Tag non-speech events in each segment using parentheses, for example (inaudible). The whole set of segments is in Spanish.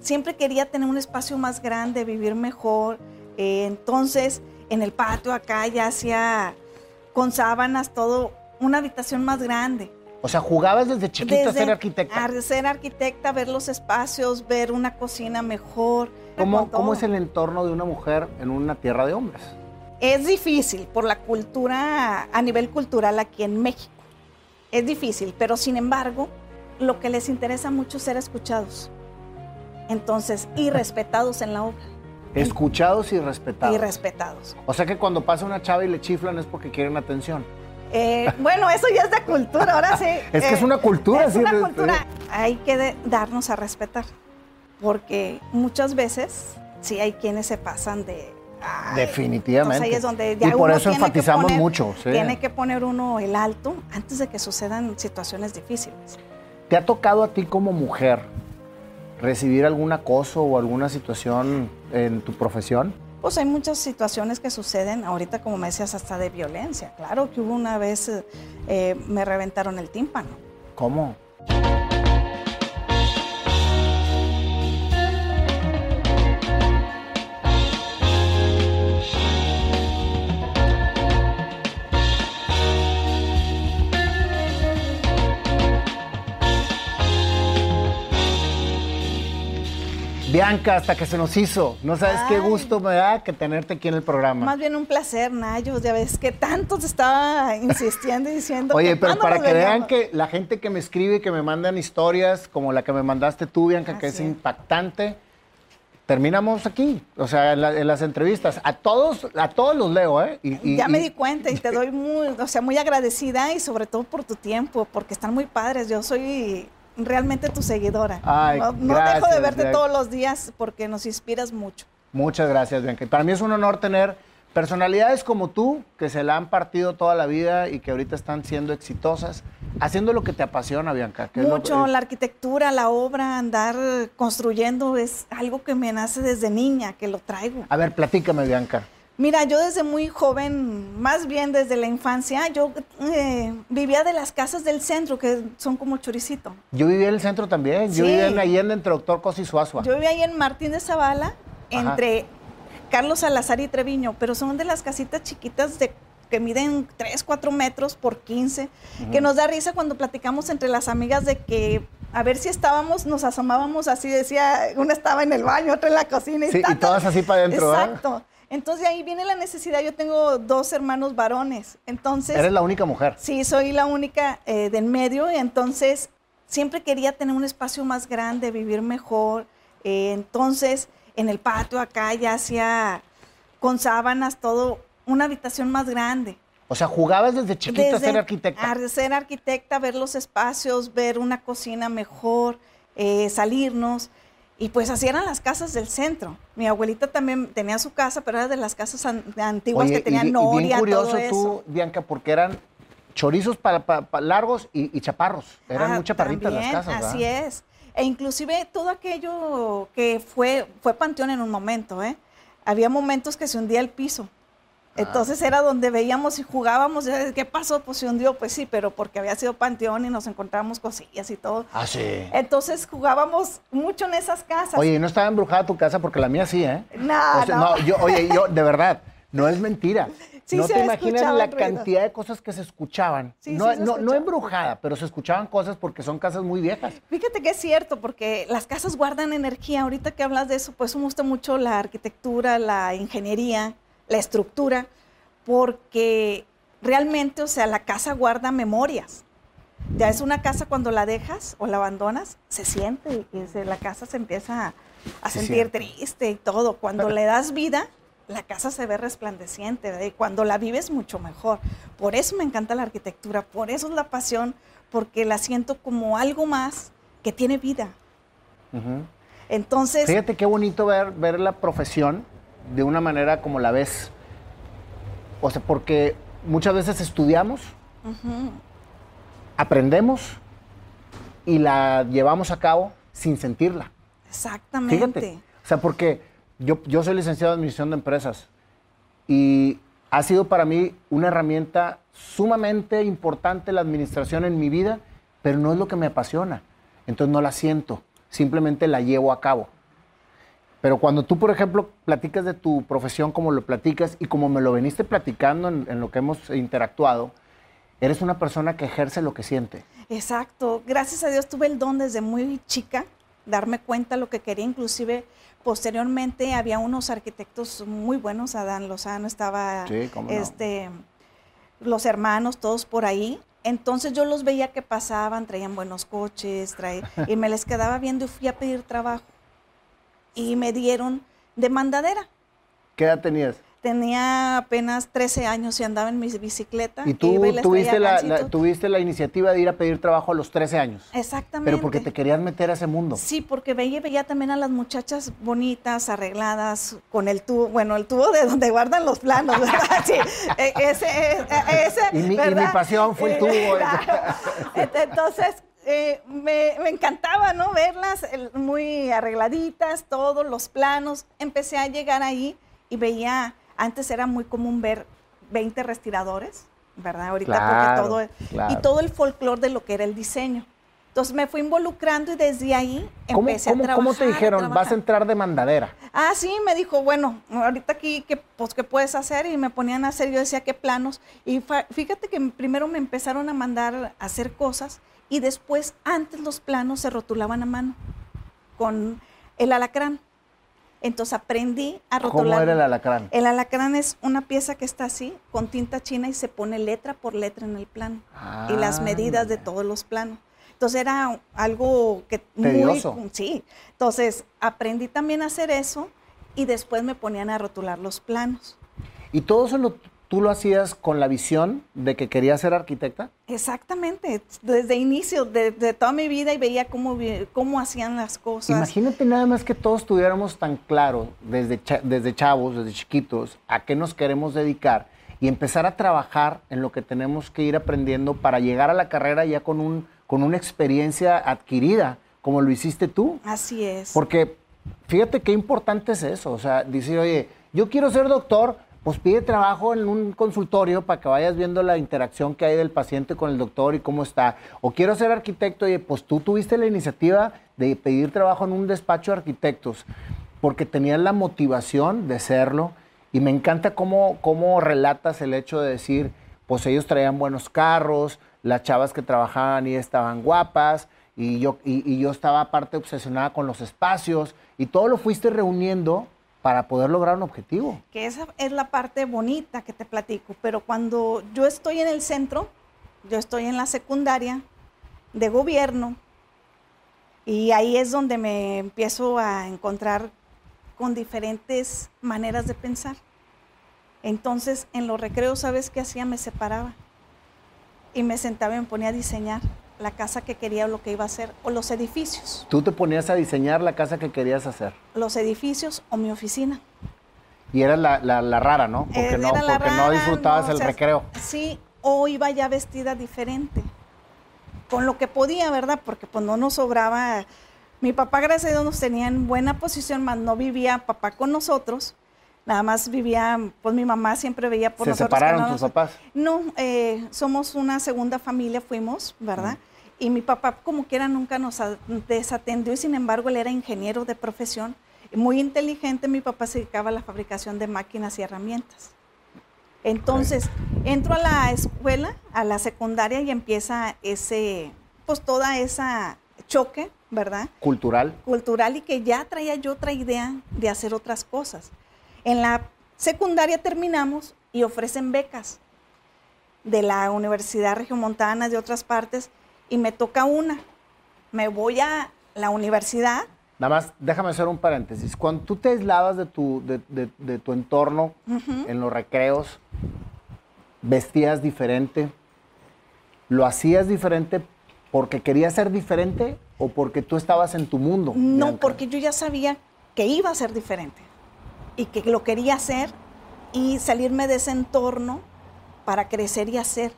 siempre quería tener un espacio más grande, vivir mejor. Eh, entonces, en el patio acá ya hacía con sábanas todo, una habitación más grande. O sea, jugabas desde chiquita a ser arquitecta. A ser arquitecta, ver los espacios, ver una cocina mejor. ¿Cómo, ¿Cómo es el entorno de una mujer en una tierra de hombres? Es difícil por la cultura, a nivel cultural aquí en México. Es difícil, pero sin embargo, lo que les interesa mucho es ser escuchados. Entonces, y respetados en la obra. Escuchados y respetados. Y respetados. O sea que cuando pasa una chava y le chiflan es porque quieren atención. Eh, bueno, eso ya es de cultura, ahora sí. (laughs) es que es una cultura, es una cultura. Hay que darnos a respetar, porque muchas veces sí hay quienes se pasan de... Definitivamente. Ahí es donde y por eso enfatizamos mucho. Tiene que poner uno el alto antes de que sucedan situaciones difíciles. ¿Te ha tocado a ti como mujer recibir algún acoso o alguna situación en tu profesión? Pues hay muchas situaciones que suceden, ahorita como me decías, hasta de violencia. Claro que hubo una vez, eh, me reventaron el tímpano. ¿Cómo? Bianca, hasta que se nos hizo. No sabes qué gusto me da que tenerte aquí en el programa. Más bien un placer, Nayo. Ya ves que tanto te estaba insistiendo y diciendo. Oye, pero para que vean que la gente que me escribe y que me mandan historias, como la que me mandaste tú, Bianca, que es, impactante, terminamos aquí, o sea, en, las entrevistas. A todos, a todos los leo, ¿eh? ya me di cuenta y te doy muy, o sea, muy agradecida y sobre todo por tu tiempo, porque están muy padres. Yo soy realmente tu seguidora. no, dejo de verte todos los días porque nos inspiras mucho. Muchas gracias, Bianca. Para mí es un honor tener personalidades como tú, que se la han partido toda la vida y que ahorita están siendo exitosas, haciendo lo que te apasiona, Bianca. Mucho, la arquitectura, la obra, andar construyendo, es algo que me nace desde niña, que lo traigo. A ver, platícame, Bianca. Mira, yo desde muy joven, más bien desde la infancia, yo eh, vivía de las casas del centro, que son como choricito. Yo vivía en el centro también. Yo vivía en Allende entre Doctor Cosi y Suazua. Yo vivía ahí en Martín de Zavala, entre Carlos Salazar y Treviño, pero son de las casitas chiquitas de que miden 3, 4 metros por 15, que nos da risa cuando platicamos entre las amigas de que a ver si estábamos, nos asomábamos así, decía, una estaba en el baño, otra en la cocina. Y, sí, y todas así para adentro. Exacto. Entonces ahí viene la necesidad. Yo tengo dos hermanos varones. Entonces. ¿Eres la única mujer? Sí, soy la única eh, del medio. Y entonces siempre quería tener un espacio más grande, vivir mejor. Eh, entonces en el patio acá ya hacía con sábanas todo, una habitación más grande. O sea, jugabas desde chiquita a ser arquitecta. A ser arquitecta, ver los espacios, ver una cocina mejor, eh, salirnos. Y pues así eran las casas del centro. Mi abuelita también tenía su casa, pero era de las casas antiguas que tenían noria, y bien curioso tú, Bianca, porque eran chorizos para, largos y, chaparros. Eran ah, muy chaparritas las casas, Así es. E inclusive todo aquello que fue, fue panteón en un momento, ¿eh? Había momentos que se hundía el piso. Ah. Entonces era donde veíamos y jugábamos. ¿Qué pasó? Pues se hundió. Pues sí, pero porque había sido panteón y nos encontrábamos cosillas y todo. Ah, sí. Entonces jugábamos mucho en esas casas. Oye, no estaba embrujada tu casa porque la mía sí, ¿eh? No, no. yo, oye, yo, de verdad, no es mentira. (laughs) Sí, no te imaginas la cantidad de cosas que se escuchaban. Sí, no, no, no, embrujada, pero se escuchaban cosas porque son casas muy viejas. Fíjate que es cierto, porque las casas guardan energía. Ahorita que hablas de eso, pues me gusta mucho la arquitectura, la ingeniería la estructura, porque realmente, o sea, la casa guarda memorias. Ya es una casa cuando la dejas o la abandonas, se siente y la casa se empieza a, sentir triste y todo. Cuando le das vida, la casa se ve resplandeciente y cuando la vives mucho mejor. Por eso me encanta la arquitectura, por eso es la pasión, porque la siento como algo más que tiene vida. Entonces... Fíjate qué bonito ver, ver la profesión de una manera como la ves. O sea, porque muchas veces estudiamos, aprendemos y la llevamos a cabo sin sentirla. Exactamente. Fíjate. O sea, porque yo, yo soy licenciado en Administración de Empresas y ha sido para mí una herramienta sumamente importante la administración en mi vida, pero no es lo que me apasiona. Entonces no la siento, simplemente la llevo a cabo. Pero cuando tú, por ejemplo, platicas de tu profesión como lo platicas y como me lo veniste platicando en, lo que hemos interactuado, eres una persona que ejerce lo que siente. Exacto. Gracias a Dios tuve el don desde muy chica, darme cuenta de lo que quería. Inclusive, posteriormente, había unos arquitectos muy buenos. Adán Lozano estaba, este, los hermanos, todos por ahí. Entonces yo los veía que pasaban, traían buenos coches, y me les quedaba viendo y fui a pedir trabajo y me dieron demandadera. ¿Qué edad tenías? Tenía apenas 13 años y andaba en mi bicicleta. ¿Y tú tuviste la, tuviste la iniciativa de ir a pedir trabajo a los 13 años? Exactamente. Pero porque te querías meter a ese mundo. Sí, porque veía, veía también a las muchachas bonitas, arregladas, con el tubo, bueno, el tubo de donde guardan los planos, ¿verdad? (laughs) Sí, e, ese, e, ese, y, mi, y mi pasión fue el tubo. (laughs) (laughs) Entonces, eh, me, encantaba, ¿no? Verlas muy arregladitas, todos los planos. Empecé a llegar ahí y veía, antes era muy común ver 20 respiradores, ¿verdad? Ahorita porque todo, y todo el folclore de lo que era el diseño. Entonces me fui involucrando y desde ahí empecé a trabajar. ¿Cómo te dijeron, vas a entrar de mandadera? Ah, sí, me dijo, bueno, ahorita aquí, ¿qué, pues, ¿qué puedes hacer? Y me ponían a hacer, yo decía, ¿qué planos? Y fíjate que primero me empezaron a mandar a hacer cosas y después antes los planos se rotulaban a mano con el alacrán. Entonces aprendí a rotular. ¿Cómo era el alacrán? El alacrán es una pieza que está así, con tinta china y se pone letra por letra en el plano. y las ah, medidas de todos los planos. Entonces era algo que... Tedioso. sí. Entonces aprendí también a hacer eso y después me ponían a rotular los planos. ¿Y todo eso lo ¿Tú lo hacías con la visión de que querías ser arquitecta? Exactamente, desde inicio, de, toda mi vida y veía cómo, cómo hacían las cosas. Imagínate nada más que todos tuviéramos tan claro desde, desde chavos, desde chiquitos, a qué nos queremos dedicar y empezar a trabajar en lo que tenemos que ir aprendiendo para llegar a la carrera ya con, un, con una experiencia adquirida, como lo hiciste tú. Así es. Porque fíjate qué importante es eso, o sea, decir, oye, yo quiero ser doctor, pues pide trabajo en un consultorio para que vayas viendo la interacción que hay del paciente con el doctor y cómo está. O quiero ser arquitecto y pues tú tuviste la iniciativa de pedir trabajo en un despacho de arquitectos porque tenías la motivación de serlo y me encanta cómo, cómo relatas el hecho de decir, pues ellos traían buenos carros, las chavas que trabajaban y estaban guapas y yo, y yo estaba aparte obsesionada con los espacios y todo lo fuiste reuniendo para poder lograr un objetivo. Que esa es la parte bonita que te platico, pero cuando yo estoy en el centro, yo estoy en la secundaria de gobierno y ahí es donde me empiezo a encontrar con diferentes maneras de pensar. Entonces, en los recreos, ¿sabes qué hacía? Me separaba y me sentaba y me ponía a diseñar la casa que quería o lo que iba a hacer, o los edificios. ¿Tú te ponías a diseñar la casa que querías hacer? Los edificios o mi oficina. Y era la, rara, ¿no? Porque, no, porque no disfrutabas el recreo. Sí, o iba ya vestida diferente, con lo que podía, ¿verdad? Porque pues no nos sobraba. Mi papá, gracias a Dios, nos tenía en buena posición, más no vivía papá con nosotros. Nada más vivía, pues mi mamá siempre veía por ¿Se nosotros. ¿Se separaron tus papás? No, eh, somos una segunda familia, fuimos, ¿verdad? Y mi papá, como quiera, nunca nos desatendió y sin embargo él era ingeniero de profesión. Muy inteligente, mi papá se dedicaba a la fabricación de máquinas y herramientas. Entonces, entro a la escuela, a la secundaria y empieza ese, pues toda esa choque, ¿verdad? Cultural. Cultural y que ya traía yo otra idea de hacer otras cosas. En la secundaria terminamos y ofrecen becas de la Universidad Regiomontana, de otras partes, y me toca una. Me voy a la universidad. Nada más, déjame hacer un paréntesis. Cuando tú te aislabas de tu, de, tu entorno, en los recreos, vestías diferente, ¿lo hacías diferente porque querías ser diferente o porque tú estabas en tu mundo? No, porque yo ya sabía que iba a ser diferente y que lo quería hacer y salirme de ese entorno para crecer y hacer.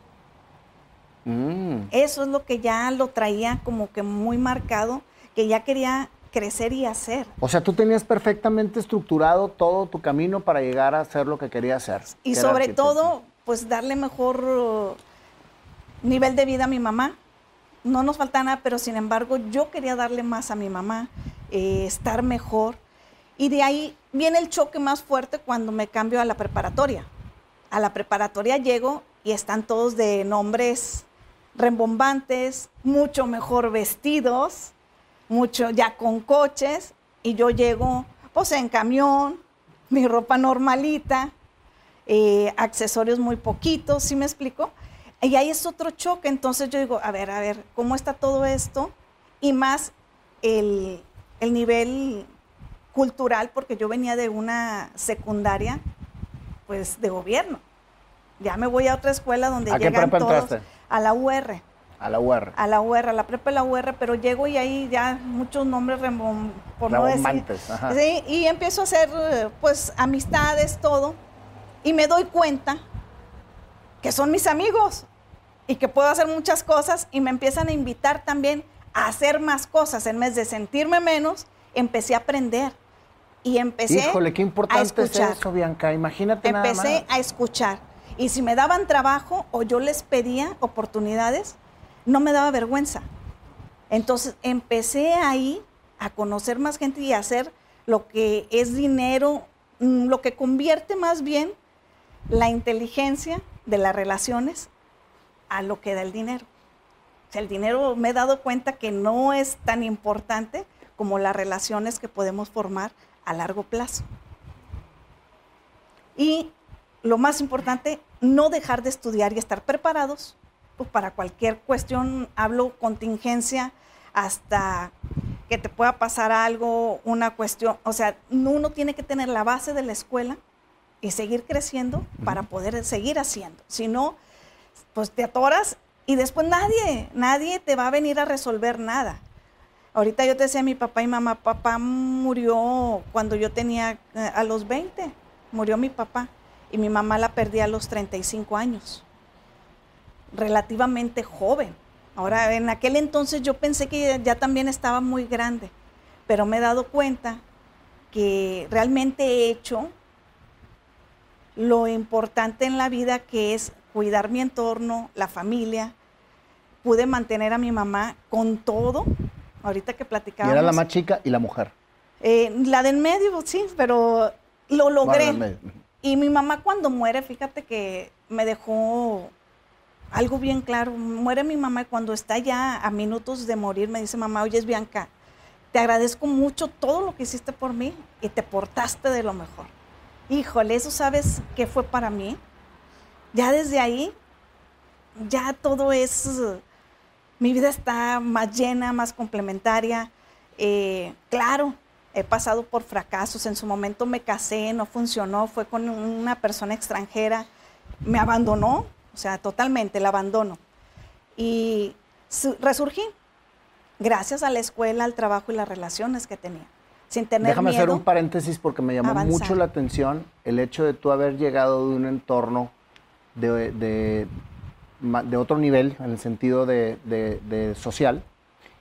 Mm. Eso es lo que ya lo traía como que muy marcado, que ya quería crecer y hacer. O sea, tú tenías perfectamente estructurado todo tu camino para llegar a hacer lo que querías hacer. Y sobre todo, pues darle mejor uh, nivel de vida a mi mamá. No nos falta nada, pero sin embargo yo quería darle más a mi mamá, eh, estar mejor. Y de ahí viene el choque más fuerte cuando me cambio a la preparatoria. A la preparatoria llego y están todos de nombres rembombantes, mucho mejor vestidos, mucho ya con coches, y yo llego pues en camión, mi ropa normalita, eh, accesorios muy poquitos, ¿sí me explico? Y ahí es otro choque, entonces yo digo, a ver, a ver, ¿cómo está todo esto? Y más el, el nivel cultural, porque yo venía de una secundaria, pues de gobierno. Ya me voy a otra escuela donde ¿A llegan qué prepa todos entraste? A la UR, A la UR. a la UR, a la prepa de la UR, pero llego y ahí ya muchos nombres rembom- por no decir. Rembombantes, ajá. Sí, y empiezo a hacer pues amistades, todo, y me doy cuenta que son mis amigos y que puedo hacer muchas cosas y me empiezan a invitar también a hacer más cosas. En vez de sentirme menos, empecé a aprender y empecé Híjole, qué a importante es escuchar. eso, Bianca. Imagínate nada Empecé más. a escuchar. Y si me daban trabajo o yo les pedía oportunidades, no me daba vergüenza. Entonces empecé ahí a conocer más gente y a hacer lo que es dinero, mm, lo que convierte más bien la inteligencia de las relaciones a lo que da el dinero. O sea, el dinero me he dado cuenta que no es tan importante como las relaciones que podemos formar a largo plazo. Y lo más importante, no dejar de estudiar y estar preparados pues, para cualquier cuestión. Hablo contingencia hasta que te pueda pasar algo, una cuestión. O sea, uno tiene que tener la base de la escuela y seguir creciendo para poder seguir haciendo. Si no, pues te atoras y después nadie, nadie te va a venir a resolver nada. Ahorita yo te decía a mi papá y mamá, papá murió cuando yo tenía eh, a los 20, murió mi papá y mi mamá la perdí a los 35 años, relativamente joven. Ahora, en aquel entonces yo pensé que ya, ya también estaba muy grande, pero me he dado cuenta que realmente he hecho lo importante en la vida que es cuidar mi entorno, la familia. Pude mantener a mi mamá con todo. Ahorita que Y platicábamos. era la más chica y la mujer. Eh, la de en medio, sí, pero lo logré. Y mi mamá cuando muere, fíjate que me dejó algo bien claro. Muere mi mamá y cuando está ya a minutos de morir me dice, mamá, oye, es Bianca, te agradezco mucho todo lo que hiciste por mí y te portaste de lo mejor. Híjole, eso sabes qué fue para mí. Ya desde ahí, ya todo es, mi vida está más llena, más complementaria. Eh, claro, he pasado por fracasos. En su momento me casé, no funcionó, fue con una persona extranjera, me abandonó, o sea, totalmente, el abandono. Y su- resurgí gracias a la escuela, al trabajo y las relaciones que tenía. Sin tener Déjame miedo. hacer un paréntesis porque me llamó avanzar. mucho la atención el hecho de tú haber llegado de un entorno de, de, de otro nivel, en el sentido de- de social,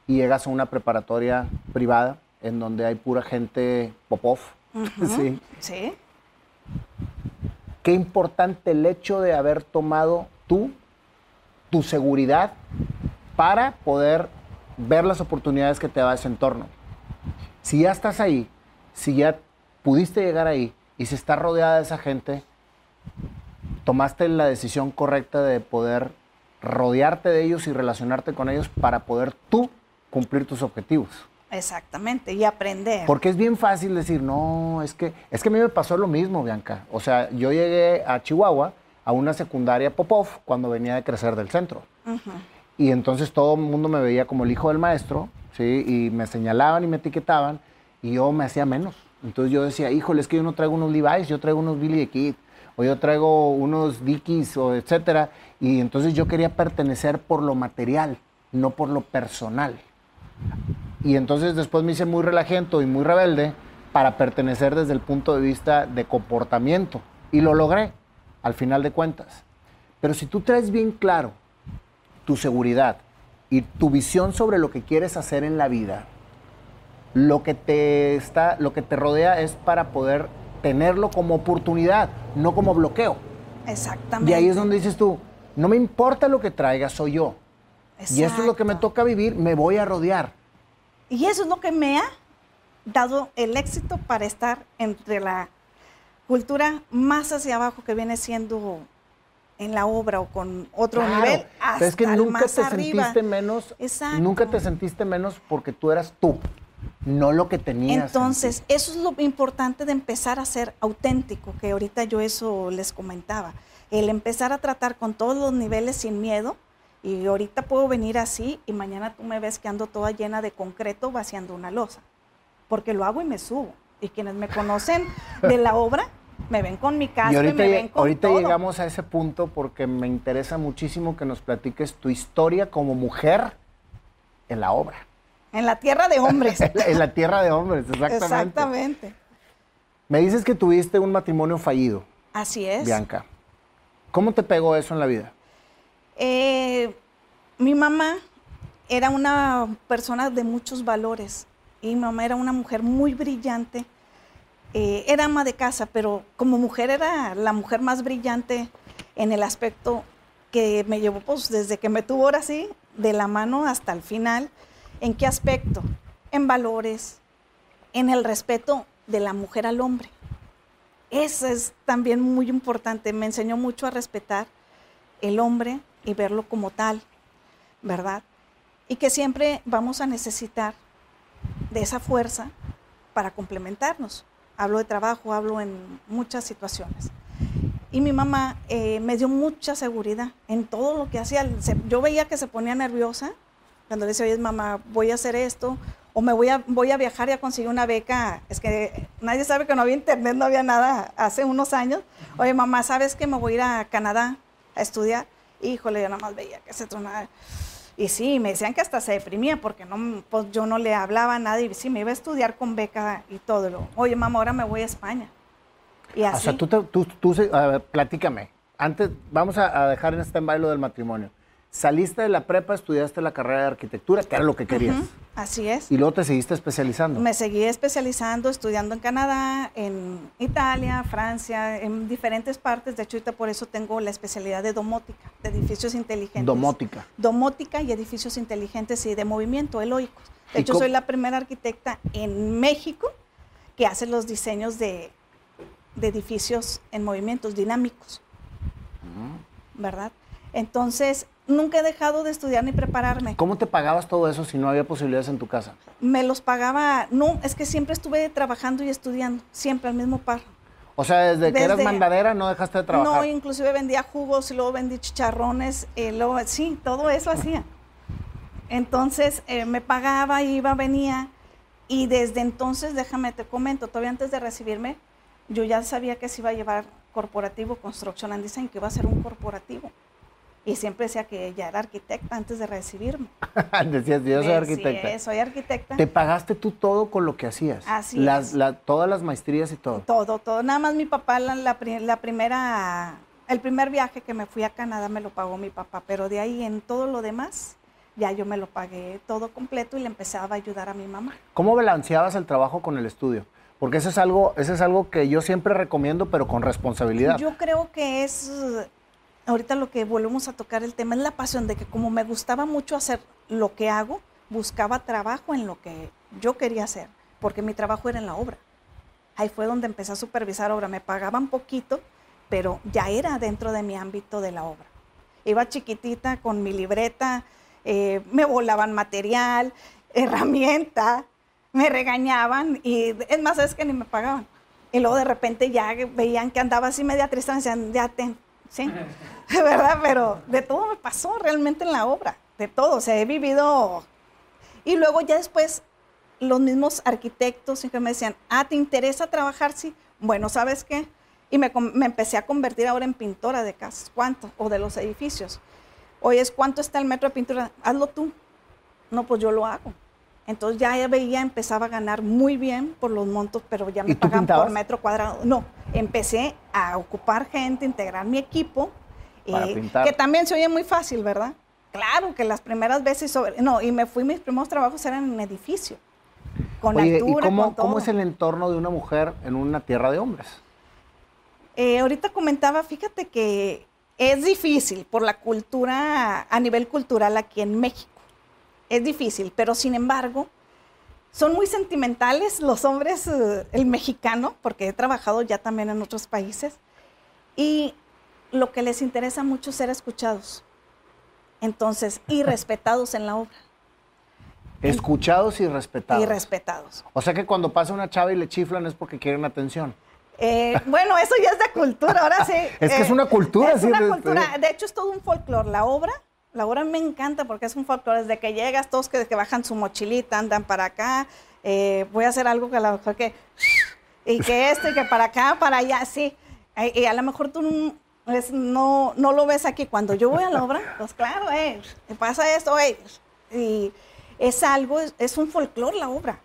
y llegas a una preparatoria privada en donde hay pura gente popov. Ujú, (laughs) sí. Sí, Qué importante el hecho de haber tomado tú tu seguridad para poder ver las oportunidades que te da ese entorno. Si ya estás ahí, si ya pudiste llegar ahí y si estás rodeada de esa gente, tomaste la decisión correcta de poder rodearte de ellos y relacionarte con ellos para poder tú cumplir tus objetivos. Exactamente. Y aprender. Porque es bien fácil decir, no, es que, es que a mí me pasó lo mismo, Bianca. O sea, yo llegué a Chihuahua a una secundaria Popov cuando venía de crecer del centro. Ujú. Y entonces todo el mundo me veía como el hijo del maestro, ¿sí? Y me señalaban y me etiquetaban y yo me hacía menos. Entonces yo decía, híjole, es que yo no traigo unos Levi's, yo traigo unos Billy the Kid, o yo traigo unos Dickies, o etcétera. Y entonces yo quería pertenecer por lo material, no por lo personal. Y entonces después me hice muy relajento y muy rebelde para pertenecer desde el punto de vista de comportamiento. Y lo logré, al final de cuentas. Pero si tú traes bien claro tu seguridad y tu visión sobre lo que quieres hacer en la vida, lo que te está, lo que te rodea es para poder tenerlo como oportunidad, no como bloqueo. Exactamente. Y ahí es donde dices tú, no me importa lo que traiga, soy yo. Y esto es lo que me toca vivir, me voy a rodear. Y eso es lo que me ha dado el éxito para estar entre la cultura más hacia abajo que viene siendo en la obra o con otro nivel. Hasta es que nunca te sentiste menos. Nunca te sentiste menos porque tú eras tú, no lo que tenías. Entonces, eso es lo importante de empezar a ser auténtico, que ahorita yo eso les comentaba. El empezar a tratar con todos los niveles sin miedo. Y ahorita puedo venir así y mañana tú me ves que ando toda llena de concreto vaciando una losa. Porque lo hago y me subo. Y quienes me conocen de la obra me ven con mi casa y, ahorita, me ven con ahorita llegamos a ese punto porque me interesa muchísimo que nos platiques tu historia como mujer en la obra. En la tierra de hombres. (laughs) en la tierra de hombres, exactamente. Exactamente. Me dices que tuviste un matrimonio fallido. Así es. Bianca. ¿Cómo te pegó eso en la vida? Eh, mi mamá era una persona de muchos valores y mi mamá era una mujer muy brillante eh, era ama de casa, pero como mujer era la mujer más brillante en el aspecto que me llevó pues desde que me tuvo ahora sí, de la mano hasta el final. ¿En qué aspecto? En valores, en el respeto de la mujer al hombre. Eso es también muy importante. Me enseñó mucho a respetar el hombre y verlo como tal, ¿verdad? Y que siempre vamos a necesitar de esa fuerza para complementarnos hablo de trabajo, hablo en muchas situaciones. Y mi mamá eh, me dio mucha seguridad en todo lo que hacía. yo veía que se ponía nerviosa cuando le decía, oye, mamá, voy a hacer esto, o me voy a, voy a viajar y a conseguir una beca. Es que nadie sabe que no había internet, no había nada hace unos años. Oye, mamá, ¿sabes que me voy a ir a Canadá a estudiar? Híjole, yo nada más veía que se tronaba. Y sí, me decían que hasta se deprimía porque no, pues yo no le hablaba a nadie. Y sí, me iba a estudiar con beca y todo. Oye, mamá, ahora me voy a España. Y así. O sea, tú, tú, tú, platícame. Antes, vamos a, dejar en este baile del matrimonio. Saliste de la prepa, estudiaste la carrera de arquitectura, que era lo que querías. Así es. Y luego te seguiste especializando. Me seguí especializando, estudiando en Canadá, en Italia, Francia, en diferentes partes. De hecho, ahorita por eso tengo la especialidad de domótica, de edificios inteligentes. Domótica. Domótica y edificios inteligentes y de movimiento, eloicos. De hecho, soy la primera arquitecta en México que hace los diseños de, edificios en movimientos dinámicos. ¿Verdad? Entonces, nunca he dejado de estudiar ni prepararme. ¿Cómo te pagabas todo eso si no había posibilidades en tu casa? Me los pagaba, no, es que siempre estuve trabajando y estudiando, siempre al mismo par. O sea, desde, que eras mandadera no dejaste de trabajar. No, inclusive vendía jugos y luego vendí chicharrones, eh, luego, sí, todo eso hacía. Entonces eh, me pagaba, iba, venía y desde entonces, déjame te comento, todavía antes de recibirme, yo ya sabía que se iba a llevar corporativo, construction and design, que iba a ser un corporativo. Y siempre decía que ella era arquitecta antes de recibirme. (laughs) Decías, yo soy arquitecta. Sí, soy arquitecta. ¿Te pagaste tú todo con lo que hacías? Así las, todas las maestrías y todo. Todo, todo. Nada más mi papá, la, la, primera, el primer viaje que me fui a Canadá me lo pagó mi papá, pero de ahí en todo lo demás, ya yo me lo pagué todo completo y le empezaba a ayudar a mi mamá. ¿Cómo balanceabas el trabajo con el estudio? Porque eso es algo, eso es algo que yo siempre recomiendo, pero con responsabilidad. Yo creo que es ahorita lo que volvemos a tocar el tema es la pasión de que como me gustaba mucho hacer lo que hago, buscaba trabajo en lo que yo quería hacer, porque mi trabajo era en la obra. Ahí fue donde empecé a supervisar obra. Me pagaban poquito, pero ya era dentro de mi ámbito de la obra. Iba chiquitita con mi libreta, eh, me volaban material, (laughs) herramienta, me regañaban y es más, es que ni me pagaban. Y luego de repente ya veían que andaba así media triste, me decían, ya ten, ¿sí? (laughs) ¿Verdad? Pero de todo me pasó realmente en la obra, de todo, o sea, he vivido... Y luego ya después los mismos arquitectos siempre me decían, ah, ¿te interesa trabajar? Sí. Bueno, ¿sabes qué? Y me, empecé a convertir ahora en pintora de casas. ¿Cuánto? O de los edificios. Oye, ¿cuánto está el metro de pintura? Hazlo tú. No, pues yo lo hago. Entonces ya veía, empezaba a ganar muy bien por los montos, pero ya me pagan por metro cuadrado. No, empecé a ocupar gente, integrar mi equipo, eh, que también se oye muy fácil, ¿verdad? Claro que las primeras veces, sobre, no, y me fui, mis primeros trabajos eran en edificio, con altura, ¿y cómo, cómo es el entorno de una mujer en una tierra de hombres? Eh, ahorita comentaba, fíjate que es difícil por la cultura, a nivel cultural aquí en México es difícil, pero sin embargo, son muy sentimentales los hombres, eh, el mexicano, porque he trabajado ya también en otros países, y lo que les interesa mucho es ser escuchados. Entonces, y (laughs) respetados en la obra. Escuchados y respetados. Y respetados. O sea que cuando pasa una chava y le chiflan es porque quieren atención. Eh, bueno, eso ya es de cultura, ahora sí. (laughs) es que es una cultura, es una cultura. De hecho, es todo un folclore. La obra, la obra me encanta porque es un folclore. Desde que llegas, todos que, que bajan su mochilita, andan para acá. Eh, voy a hacer algo que a lo mejor que. Y que esto, y que para acá, para allá, sí. Y a lo mejor tú no, no lo ves aquí. Cuando yo voy a la obra, pues claro, eh, pasa esto, eh. Y es algo, es un folclore la obra.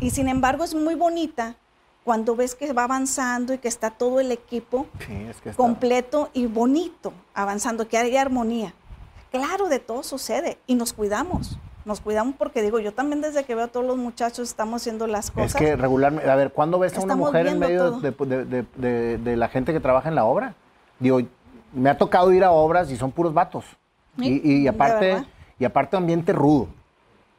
Y sin embargo es muy bonita cuando ves que va avanzando y que está todo el equipo completo y bonito avanzando, que hay armonía. Claro, de todo sucede y nos cuidamos. Nos cuidamos porque digo, yo también desde que veo a todos los muchachos estamos haciendo las cosas. Es que regularmente, a ver, ¿cuándo ves a una mujer en medio de, la gente que trabaja en la obra? Digo, me ha tocado ir a obras y son puros vatos. y, aparte, y aparte ambiente rudo.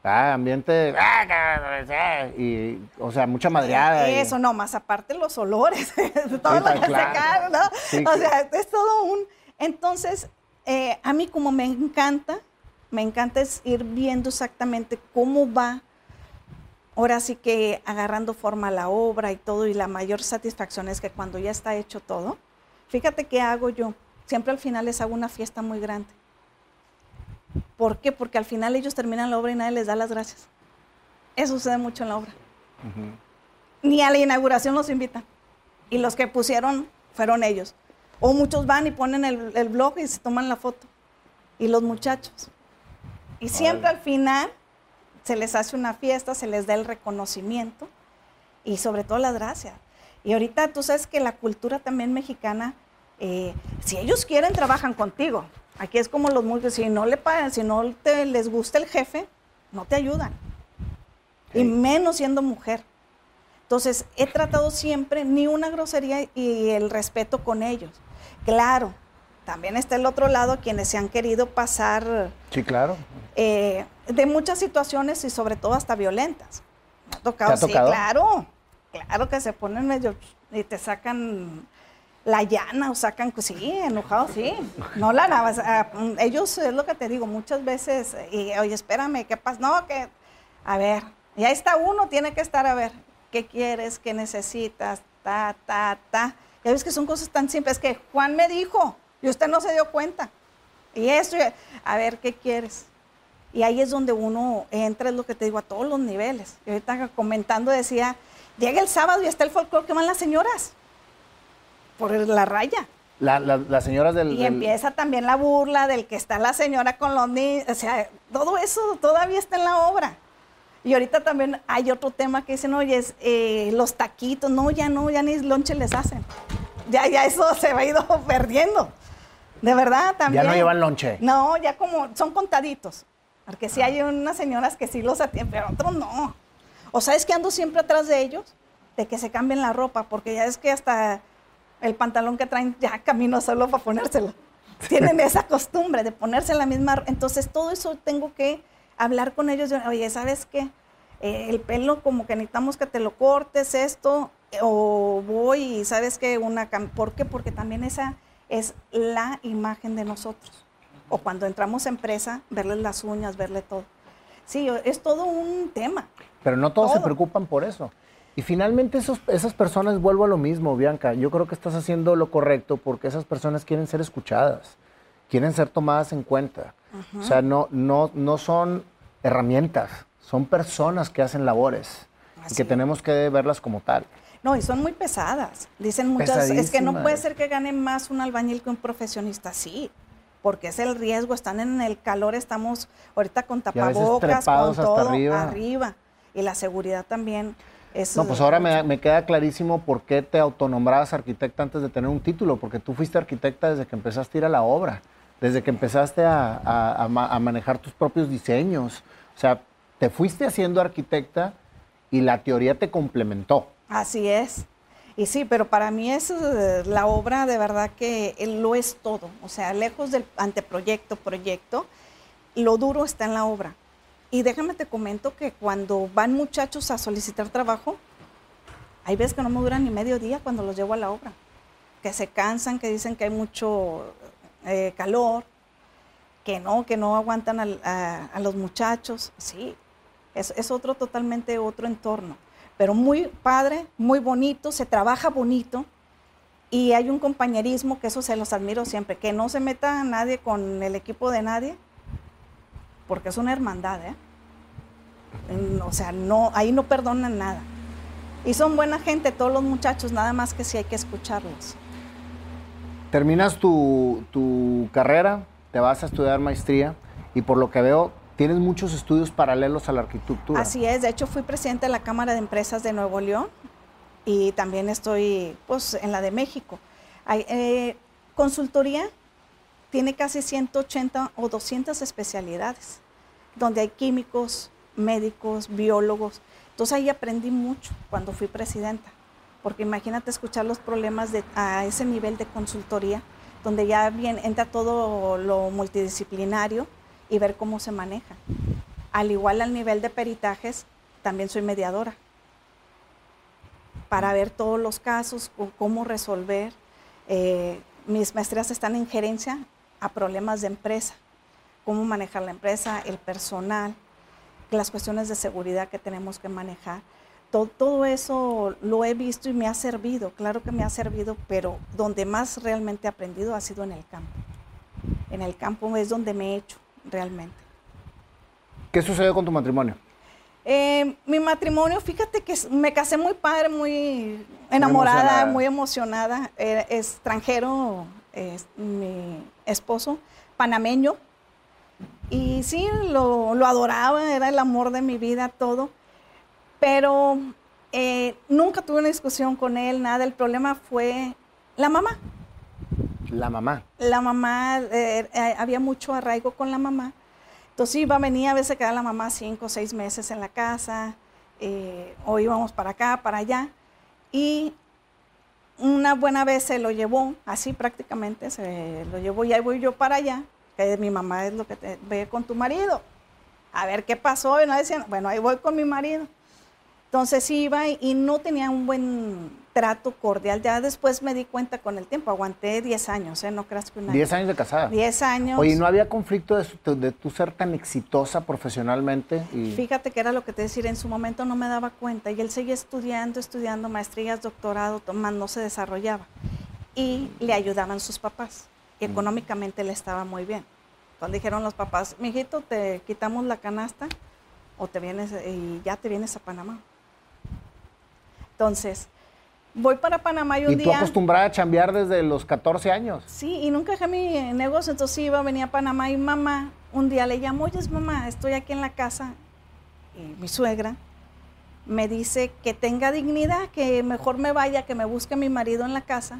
Ah, ambiente, ah, y, o sea, mucha madreada. Eso, no, más aparte los olores, (laughs) todo lo que claro. ¿no? o sea, es todo un... Entonces, eh, a mí como me encanta, me encanta es ir viendo exactamente cómo va, ahora sí que agarrando forma la obra y todo, y la mayor satisfacción es que cuando ya está hecho todo, fíjate qué hago yo, siempre al final les hago una fiesta muy grande ¿Por qué? Porque al final ellos terminan la obra y nadie les da las gracias. Eso sucede mucho en la obra. Ni a la inauguración los invitan. Y los que pusieron fueron ellos. O muchos van y ponen el, blog y se toman la foto. Y los muchachos. Y siempre al final se les hace una fiesta, se les da el reconocimiento y sobre todo las gracias. Y ahorita tú sabes que la cultura también mexicana, eh, si ellos quieren, trabajan contigo. Aquí es como los músicos, si no le pagan, si no te, les gusta el jefe, no te ayudan. Y menos siendo mujer. Entonces, he tratado siempre ni una grosería y el respeto con ellos. Claro, también está el otro lado, quienes se han querido pasar. Sí, claro. Eh, de muchas situaciones y sobre todo hasta violentas. Me ha tocado, sí, claro. Claro que se ponen medio y te sacan la llana o sacan, pues sí, enojados, sí. No la nada, ellos es lo que te digo, muchas veces, y oye, espérame, ¿qué pasa? No, que, a ver, ya está uno, tiene que estar a ver, ¿qué quieres? ¿Qué necesitas? Ta, ta, ta. Ya ves que son cosas tan simples que Juan me dijo y usted no se dio cuenta. Y esto, a ver, ¿qué quieres? Y ahí es donde uno entra, es lo que te digo, a todos los niveles. Y ahorita comentando decía, llega el sábado y está el folclore que van las señoras por la raya. las señoras del... Y empieza también la burla del que está la señora con los niños, o sea, todo eso todavía está en la obra. Y ahorita también hay otro tema que dicen, oye, es, eh, los taquitos, no, ya no, ya ni lonche les hacen. Ya, ya eso se va ido (laughs) perdiendo. De verdad, también. Ya no llevan lonche. No, ya como, son contaditos. Porque sí hay unas señoras que sí los atienden, pero otros no. O sabes que ando siempre atrás de ellos, de que se cambien la ropa, porque ya es que hasta el pantalón que traen ya camino solo para ponérselo. (laughs) Tienen esa costumbre de ponerse la misma. Entonces, todo eso tengo que hablar con ellos. Oye, ¿sabes qué? Eh, el pelo, como que necesitamos que te lo cortes, esto, o voy y sabes que una. ¿Por qué? Porque también esa es la imagen de nosotros. O cuando entramos a empresa, verles las uñas, verle todo. Sí, es todo un tema. Pero no todos se preocupan por eso. Y finalmente esos, esas personas, vuelvo a lo mismo, Bianca, yo creo que estás haciendo lo correcto porque esas personas quieren ser escuchadas, quieren ser tomadas en cuenta. O sea, no, no, no son herramientas, son personas que hacen labores y que tenemos que verlas como tal. No, y son muy pesadas. Dicen muchas, es que no puede ser que gane más un albañil que un profesionista, sí, porque es el riesgo, están en el calor, estamos ahorita con tapabocas, con todo arriba. arriba. Y la seguridad también no, pues ahora me, queda clarísimo por qué te autonombrabas arquitecta antes de tener un título, porque tú fuiste arquitecta desde que empezaste a ir a la obra, desde que empezaste a, manejar tus propios diseños. O sea, te fuiste haciendo arquitecta y la teoría te complementó. Así es. Y sí, pero para mí es eh, la obra de verdad que lo es todo. O sea, lejos del anteproyecto, proyecto, lo duro está en la obra. Y déjame te comento que cuando van muchachos a solicitar trabajo, hay veces que no me duran ni medio día cuando los llevo a la obra. Que se cansan, que dicen que hay mucho eh, calor, que no, que no aguantan a, los muchachos. Sí, es, es otro totalmente otro entorno. Pero muy padre, muy bonito, se trabaja bonito y hay un compañerismo que eso se los admiro siempre, que no se meta nadie con el equipo de nadie, porque es una hermandad, ¿eh? O sea, no, ahí no perdonan nada. Y son buena gente todos los muchachos, nada más que si hay que escucharlos. Terminas tu, tu carrera, te vas a estudiar maestría y por lo que veo tienes muchos estudios paralelos a la arquitectura. Así es, de hecho fui presidente de la Cámara de Empresas de Nuevo León y también estoy pues, en la de México. Hay, eh, consultoría tiene casi 180 o 200 especialidades, donde hay químicos, médicos, biólogos. Entonces ahí aprendí mucho cuando fui presidenta, porque imagínate escuchar los problemas a ese nivel de consultoría, donde ya bien entra todo lo multidisciplinario y ver cómo se maneja. Al igual al nivel de peritajes, también soy mediadora para ver todos los casos, cómo resolver. Eh, mis maestrías están en gerencia a problemas de empresa, cómo manejar la empresa, el personal, las cuestiones de seguridad que tenemos que manejar. Todo, todo, eso lo he visto y me ha servido, claro que me ha servido, pero donde más realmente he aprendido ha sido en el campo. En el campo es donde me he hecho realmente. ¿Qué sucedió con tu matrimonio? Eh, mi matrimonio, fíjate que me casé muy padre, muy enamorada, muy emocionada. extranjero, mi esposo, panameño. Y sí, lo, adoraba, era el amor de mi vida, todo. Pero eh, nunca tuve una discusión con él, nada. El problema fue la mamá. La mamá. La mamá, eh, había mucho arraigo con la mamá. Entonces iba, venía, a veces quedaba la mamá cinco o seis meses en la casa, eh, o íbamos para acá, para allá. Y una buena vez se lo llevó, así prácticamente, se lo llevó y ahí voy yo para allá, que mi mamá es lo que te ve con tu marido. A ver qué pasó, y no decían, bueno, ahí voy con mi marido. Entonces iba y no tenía un buen trato cordial. Ya después me di cuenta con el tiempo, aguanté 10 años, ¿eh? No creas que una... 10 años de casada. 10 años. Oye, ¿no había conflicto de, de tu ser tan exitosa profesionalmente? Y... Fíjate que era lo que te decía, en su momento no me daba cuenta y él seguía estudiando, estudiando maestrías, doctorado, tomando, no se desarrollaba. Y le ayudaban sus papás. Y mm. económicamente le estaba muy bien. Entonces dijeron los papás, mijito, te quitamos la canasta o te vienes y ya te vienes a Panamá. Entonces, voy para Panamá y un día... ¿Y tú acostumbrada a chambear desde los 14 años? Sí, y nunca dejé mi negocio, entonces iba, venía a Panamá y mamá, un día le llamo, oye, mamá, estoy aquí en la casa, y mi suegra me dice que tenga dignidad, que mejor me vaya, que me busque mi marido en la casa.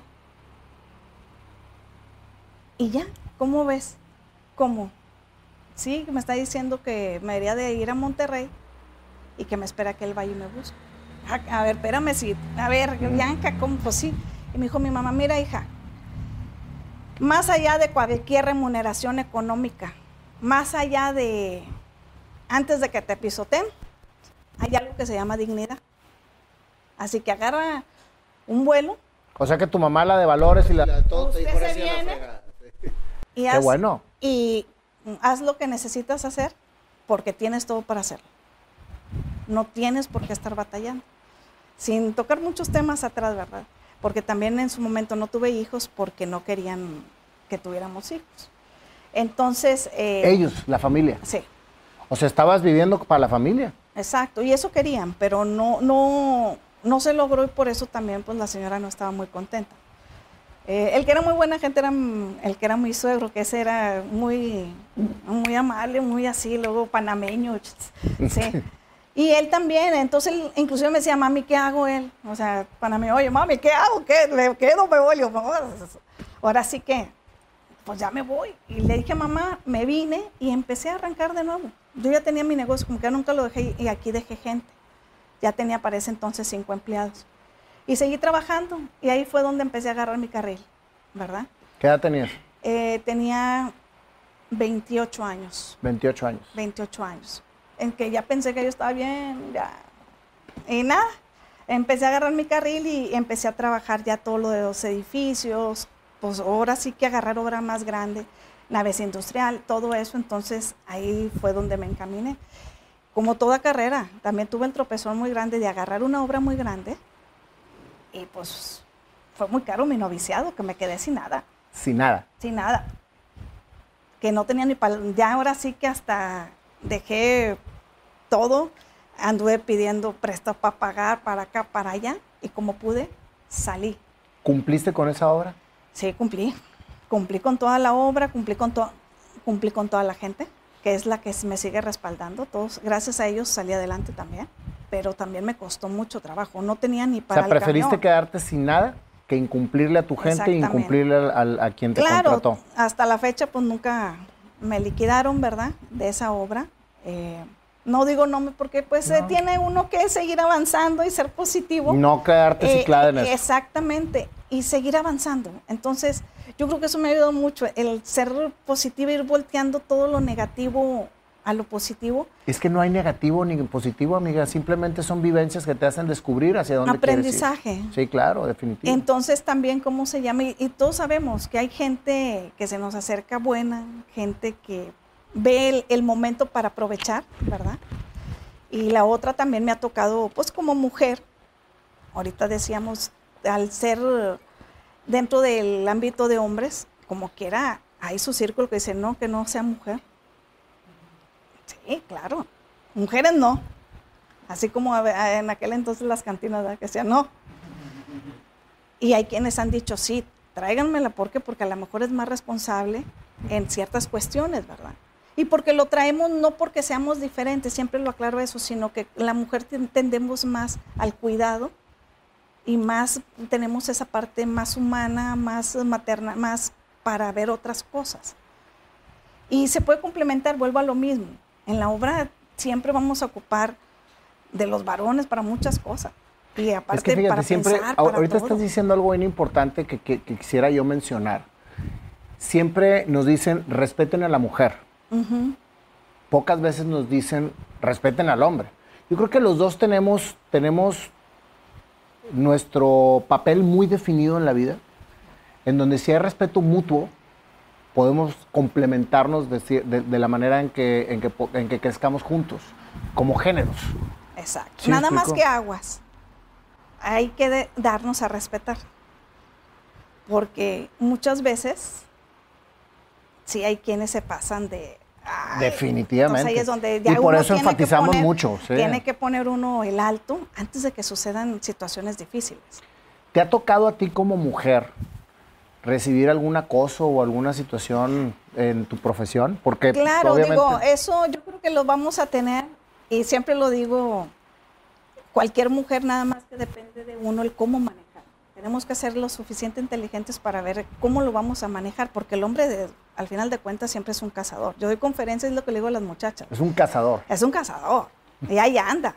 Y ya, ¿cómo ves? ¿Cómo? Sí, me está diciendo que me debería de ir a Monterrey y que me espera que él vaya y me busque a, ver, espérame, si, a ver, Bianca, ¿cómo? Pues sí. Y me dijo mi mamá, mira hija, más allá de cualquier remuneración económica, más allá de, antes de que te pisoteen, hay algo que se llama dignidad. Así que agarra un vuelo. O sea que tu mamá la de valores y la de todo. y se viene y haz, Qué bueno. Y haz lo que necesitas hacer porque tienes todo para hacerlo. No tienes por qué estar batallando sin tocar muchos temas atrás, ¿verdad? Porque también en su momento no tuve hijos porque no querían que tuviéramos hijos. Entonces... Eh, Ellos, la familia. Sí. O sea, estabas viviendo para la familia. Exacto, y eso querían, pero no, no, no se logró y por eso también pues la señora no estaba muy contenta. Eh, el que era muy buena gente era el que era muy suegro, que ese era muy, muy amable, muy así, luego panameño. (laughs) Sí. (laughs) Y él también, entonces inclusive me decía, mami, ¿qué hago él? O sea, para mí, oye, mami, ¿qué hago? ¿Qué? ¿Le quedo? ¿Me voy? ahora sí que, pues ya me voy. Y le dije, mamá, me vine y empecé a arrancar de nuevo. Yo ya tenía mi negocio, como que nunca lo dejé y aquí dejé gente. Ya tenía para ese entonces cinco empleados. Y seguí trabajando y ahí fue donde empecé a agarrar mi carril, ¿verdad? ¿Qué edad tenías? Eh, tenía 28 años. 28 años. 28 años. En que ya pensé que yo estaba bien, ya. Y nada, empecé a agarrar mi carril y empecé a trabajar ya todo lo de los edificios, pues ahora sí que agarrar obra más grande, naves industrial, todo eso, entonces ahí fue donde me encaminé. Como toda carrera, también tuve el tropezón muy grande de agarrar una obra muy grande y pues fue muy caro mi noviciado, que me quedé sin nada. Sin nada. Sin nada. Que no tenía ni para... Ya ahora sí que hasta dejé todo, anduve pidiendo prestado para pagar, para acá, para allá, y como pude, salí. ¿Cumpliste con esa obra? Sí, cumplí. Cumplí con toda la obra, cumplí con, cumplí con toda la gente, que es la que me sigue respaldando. Todos, gracias a ellos salí adelante también, pero también me costó mucho trabajo. No tenía ni para. O sea, ¿preferiste quedarte sin nada? que incumplirle a tu gente e incumplirle a, quien te claro, contrató. Hasta la fecha, pues nunca me liquidaron, ¿verdad? De esa obra. Eh, no digo no, porque pues eh, tiene uno que seguir avanzando y ser positivo. No quedarte eh, ciclada en eso. Exactamente, y seguir avanzando. Entonces, yo creo que eso me ha ayudado mucho, el ser positiva, ir volteando todo lo negativo a lo positivo. Es que no hay negativo ni positivo, amiga, simplemente son vivencias que te hacen descubrir hacia dónde Aprendizaje. Sí, claro, definitivamente. Entonces también, ¿cómo se llama? Y, todos sabemos que hay gente que se nos acerca buena, gente que ve el, momento para aprovechar, ¿verdad? Y la otra también me ha tocado, pues como mujer, ahorita decíamos, al ser dentro del ámbito de hombres, como quiera, hay su círculo que dice, no, que no sea mujer Sí, claro. Mujeres no. Así como en aquel entonces las cantinas que decían no. Y hay quienes han dicho, sí, tráiganmela porque porque a lo mejor es más responsable en ciertas cuestiones, ¿verdad? Y porque lo traemos no porque seamos diferentes, siempre lo aclaro eso, sino que la mujer tendemos más al cuidado y más tenemos esa parte más humana, más materna, más para ver otras cosas. Y se puede complementar, vuelvo a lo mismo. En la obra siempre vamos a ocupar de los varones para muchas cosas. Y aparte para siempre, pensar, ahorita estás diciendo algo bien importante que, quisiera yo mencionar. Siempre nos dicen respeten a la mujer. Pocas veces nos dicen respeten al hombre. Yo creo que los dos tenemos, tenemos nuestro papel muy definido en la vida, en donde si hay respeto mutuo, podemos complementarnos de, la manera en que, en, que, en que crezcamos juntos, como géneros. Exacto. Nada más que aguas. Hay que darnos a respetar. Porque muchas veces sí hay quienes se pasan de... Definitivamente. Ahí es donde y por eso enfatizamos mucho. Tiene que poner uno el alto antes de que sucedan situaciones difíciles. ¿Te ha tocado a ti como mujer recibir algún acoso o alguna situación en tu profesión? Porque claro, digo, eso yo creo que lo vamos a tener y siempre lo digo, cualquier mujer nada más que depende de uno el cómo manejar. Tenemos que ser lo suficiente inteligentes para ver cómo lo vamos a manejar, porque el hombre al final de cuentas siempre es un cazador. Yo doy conferencias y lo que le digo a las muchachas. Es un cazador. Es un cazador. Y ahí anda.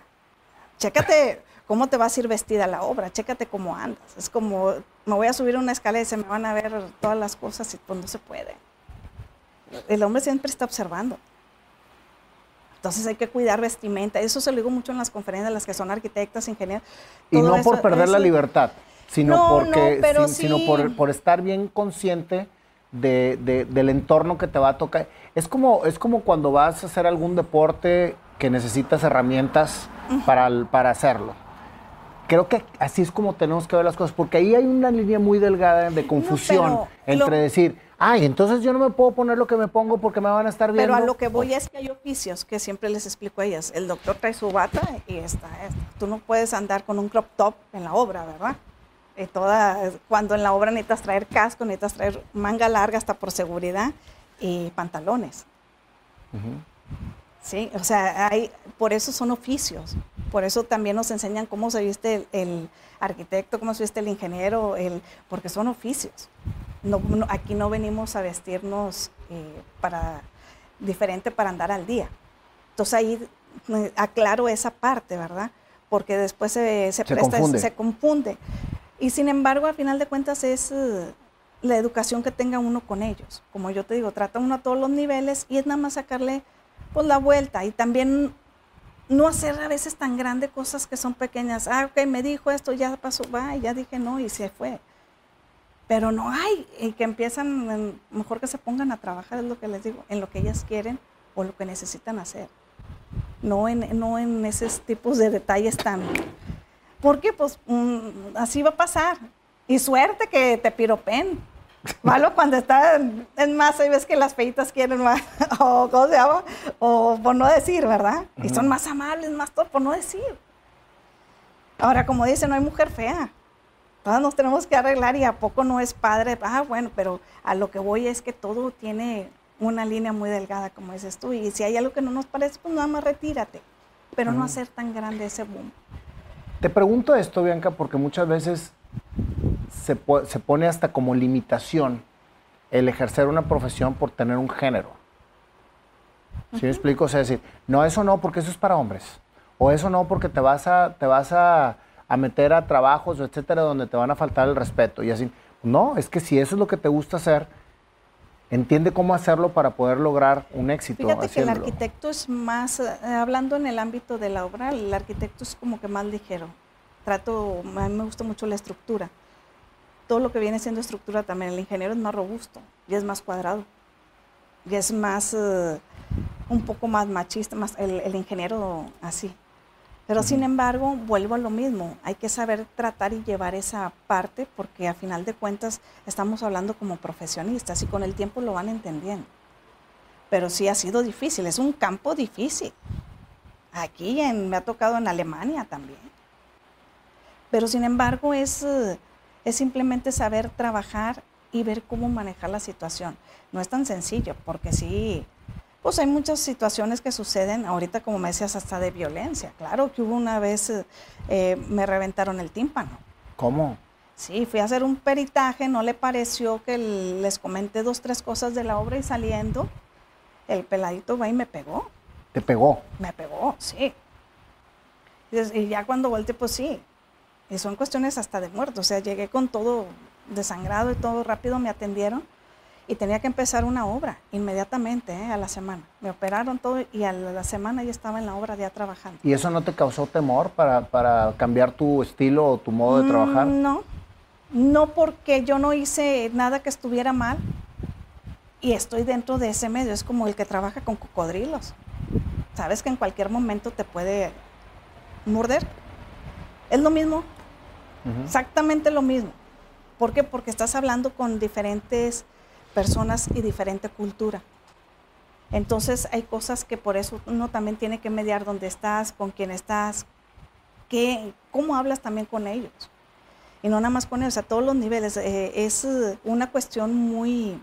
Chécate cómo te vas a ir vestida la obra, chécate cómo andas. Es como, me voy a subir una escalera y se me van a ver todas las cosas y pues no se puede. El hombre siempre está observando. Entonces hay que cuidar vestimenta. Eso se lo digo mucho en las conferencias, las que son arquitectas, ingenieros. Y no por perder la libertad, sino, porque, sino por, estar bien consciente de, del entorno que te va a tocar. Es como, es como cuando vas a hacer algún deporte que necesitas herramientas para, para hacerlo creo que así es como tenemos que ver las cosas, porque ahí hay una línea muy delgada de confusión entre decir, ay, entonces yo no me puedo poner lo que me pongo porque me van a estar viendo. Pero a lo que voy es que hay oficios que siempre les explico a ellas. El doctor trae su bata y está, tú no puedes andar con un crop top en la obra, ¿verdad? Y toda, cuando en la obra necesitas traer casco, necesitas traer manga larga hasta por seguridad y pantalones. Sí, o sea, hay, por eso son oficios. Por eso también nos enseñan cómo se viste el, arquitecto, cómo se viste el ingeniero, el, porque son oficios. No, aquí no venimos a vestirnos eh, para, diferente para andar al día. Entonces ahí aclaro esa parte, ¿verdad? Porque después se, se, confunde. se confunde. Y sin embargo, al final de cuentas es eh, la educación que tenga uno con ellos. Como yo te digo, trata uno a todos los niveles y es nada más sacarle pues la vuelta y también no hacer a veces tan grandes cosas que son pequeñas. Ah, ok, me dijo esto, ya pasó, va, ya dije no y se fue. Pero no hay, y que empiezan, mejor que se pongan a trabajar, es lo que les digo, en lo que ellas quieren o lo que necesitan hacer. No en, no en esos tipos de detalles tan... Porque pues mm, así va a pasar. Y suerte que te piropen. Malo cuando está en masa y ves que las feitas quieren más, (laughs) o ¿cómo se llama? O por no decir, ¿verdad? Y son más amables, más todo, por no decir. Ahora, como dice, no hay mujer fea. Todas nos tenemos que arreglar y a poco no es padre. Ah, bueno, pero a lo que voy es que todo tiene una línea muy delgada, como dices tú. Y si hay algo que no nos parece, pues nada más retírate. Pero no hacer tan grande ese boom. Te pregunto esto, Bianca, porque muchas veces se, se pone hasta como limitación el ejercer una profesión por tener un género. ¿Sí me explico? O sea, decir, no, eso no, porque eso es para hombres. O eso no, porque te vas a, te vas a a meter a trabajos, etcétera, donde te van a faltar el respeto. Y así, no, es que si eso es lo que te gusta hacer, entiende cómo hacerlo para poder lograr un éxito. Fíjate que el arquitecto es más, eh, hablando en el ámbito de la obra, el arquitecto es como que más ligero. Trato, a mí me gusta mucho la estructura. Todo lo que viene siendo estructura también, el ingeniero es más robusto y es más cuadrado. Y es más, eh, un poco más machista, más el ingeniero así. Pero sin embargo, vuelvo a lo mismo, hay que saber tratar y llevar esa parte porque a final de cuentas estamos hablando como profesionistas y con el tiempo lo van entendiendo. Pero sí ha sido difícil, es un campo difícil. Aquí me ha tocado en Alemania también. Pero sin embargo es, eh, es simplemente saber trabajar y ver cómo manejar la situación. No es tan sencillo porque sí, pues hay muchas situaciones que suceden, ahorita como me decías, hasta de violencia. Claro que hubo una vez, eh, me reventaron el tímpano. ¿Cómo? Sí, fui a hacer un peritaje, no le pareció que les comenté dos, tres cosas de la obra y saliendo, el peladito va y me pegó. ¿Te pegó? Me pegó, sí. Y ya cuando volteé, pues sí. Y son cuestiones hasta de muerto. O sea, llegué con todo desangrado y todo rápido, me atendieron y tenía que empezar una obra inmediatamente, ¿eh? a la semana. Me operaron todo y a la semana ya estaba en la obra ya trabajando. ¿Y eso no te causó temor para, cambiar tu estilo o tu modo de trabajar? Mm, no, no porque yo no hice nada que estuviera mal y estoy dentro de ese medio. Es como el que trabaja con cocodrilos. Sabes que en cualquier momento te puede morder. Es lo mismo, exactamente lo mismo. ¿Por qué? Porque estás hablando con diferentes personas y diferente cultura. Entonces hay cosas que por eso uno también tiene que mediar dónde estás, con quién estás, qué, cómo hablas también con ellos. Y no nada más con ellos, a todos los niveles. Eh, es una cuestión muy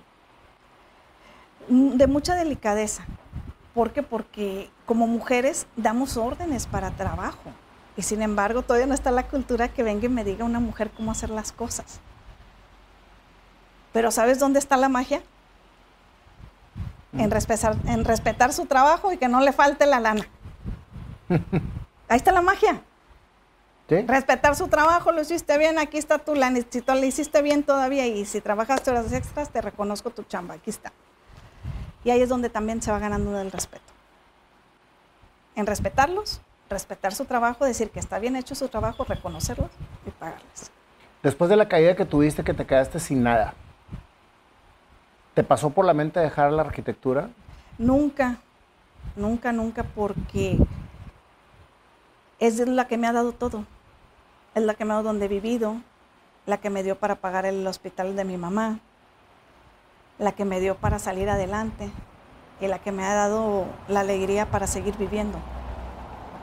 de mucha delicadeza. ¿Por qué? Porque como mujeres damos órdenes para trabajo. Y sin embargo, todavía no está la cultura que venga y me diga una mujer cómo hacer las cosas. Pero ¿sabes dónde está la magia? En mm. respetar, en respetar su trabajo y que no le falte la lana. (laughs) Ahí está la magia. Respetar su trabajo, lo hiciste bien, aquí está tu lana. Si tú lo hiciste bien todavía y si trabajaste horas extras, te reconozco tu chamba, aquí está. Y ahí es donde también se va ganando el respeto. En respetarlos, respetar su trabajo, decir que está bien hecho su trabajo, reconocerlos y pagarles. Después de la caída que tuviste, que te quedaste sin nada, ¿Te pasó por la mente dejar la arquitectura? Nunca, nunca, nunca, porque es la que me ha dado todo. Es la que me ha dado donde he vivido, la que me dio para pagar el hospital de mi mamá, la que me dio para salir adelante y la que me ha dado la alegría para seguir viviendo.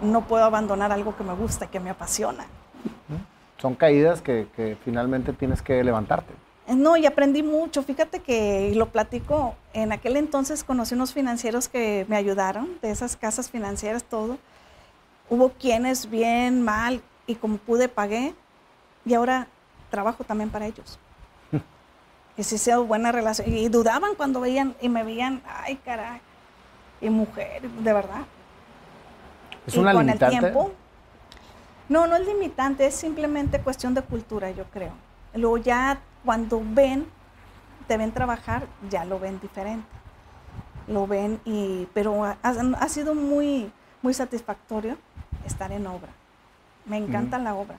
No puedo abandonar algo que me gusta, que me apasiona. Son caídas que, que finalmente tienes que levantarte. No, y aprendí mucho. Fíjate que lo platico. En aquel entonces conocí unos financieros que me ayudaron, de esas casas financieras, todo. Hubo quienes bien, mal, y como pude pagué. Y ahora trabajo también para ellos. (laughs) y sí sea buena relación. Y dudaban cuando veían y me veían, ay, caray. Y mujer, de verdad. ¿Es una con limitante? el tiempo. No, no es limitante, es simplemente cuestión de cultura, yo creo. Luego ya cuando ven, te ven trabajar, ya lo ven diferente. Lo ven y, pero ha, sido muy, muy satisfactorio estar en obra. Me encanta la obra.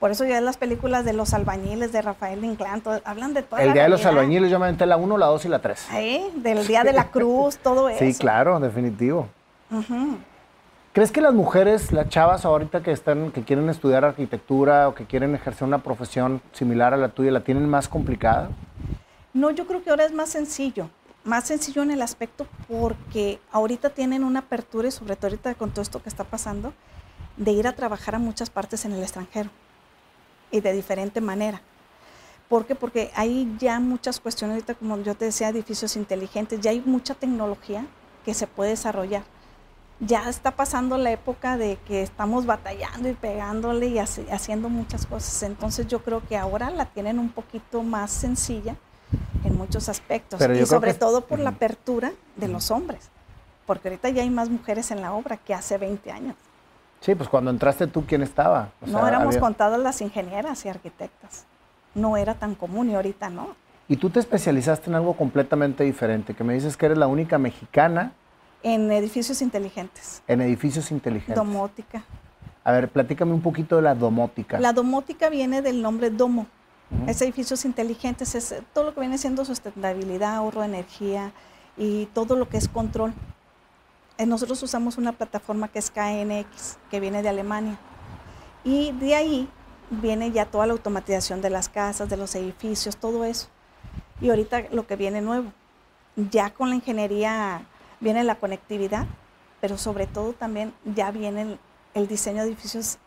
Por eso ya las películas de los albañiles de Rafael Inclán, hablan de todo. El Día de los Albañiles, yo me aventé la 1, la 2 y la 3. Del Día de la (laughs) Cruz, todo eso. Sí, claro, definitivo. ¿Crees que las mujeres, las chavas ahorita que están, que quieren estudiar arquitectura o que quieren ejercer una profesión similar a la tuya, la tienen más complicada? No, yo creo que ahora es más sencillo. Más sencillo en el aspecto porque ahorita tienen una apertura y sobre todo ahorita con todo esto que está pasando, de ir a trabajar a muchas partes en el extranjero y de diferente manera. ¿Por qué? Porque hay ya muchas cuestiones, ahorita como yo te decía, edificios inteligentes, ya hay mucha tecnología que se puede desarrollar. Ya está pasando la época de que estamos batallando y pegándole y haciendo muchas cosas. Entonces yo creo que ahora la tienen un poquito más sencilla en muchos aspectos. y sobre todo por la apertura de los hombres. Porque ahorita ya hay más mujeres en la obra que hace 20 años. Sí, pues cuando entraste tú, ¿quién estaba? no éramos contadas las ingenieras y arquitectas. No era tan común y ahorita no. Y tú te especializaste en algo completamente diferente, que me dices que eres la única mexicana. En edificios inteligentes. En edificios inteligentes. Domótica. A ver, platícame un poquito de la domótica. La domótica viene del nombre domo. Es edificios inteligentes, es todo lo que viene siendo sustentabilidad, ahorro de energía y todo lo que es control. Eh, nosotros usamos una plataforma que es KNX, que viene de Alemania. Y de ahí viene ya toda la automatización de las casas, de los edificios, todo eso. Y ahorita lo que viene nuevo, ya con la ingeniería viene la conectividad, pero sobre todo también ya viene el, diseño de edificios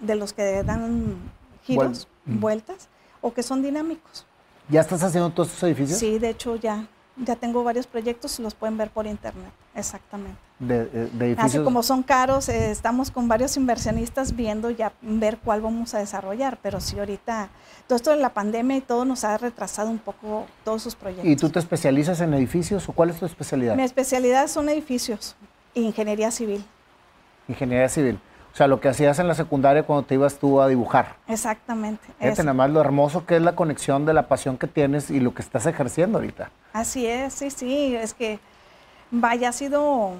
de los que dan giros, vueltas, o que son dinámicos. ¿Ya estás haciendo todos esos edificios? Sí, de hecho ya, ya tengo varios proyectos y los pueden ver por internet, exactamente. De, Así como son caros, eh, estamos con varios inversionistas viendo ya ver cuál vamos a desarrollar, pero sí ahorita todo esto de la pandemia y todo nos ha retrasado un poco todos sus proyectos. ¿Y tú te especializas en edificios o cuál es tu especialidad? Mi especialidad son edificios, ingeniería civil. Ingeniería civil. O sea, lo que hacías en la secundaria cuando te ibas tú a dibujar. Exactamente. Fíjate nada más lo hermoso que es la conexión de la pasión que tienes y lo que estás ejerciendo ahorita. Así es, sí, sí. Es que, vaya, ha sido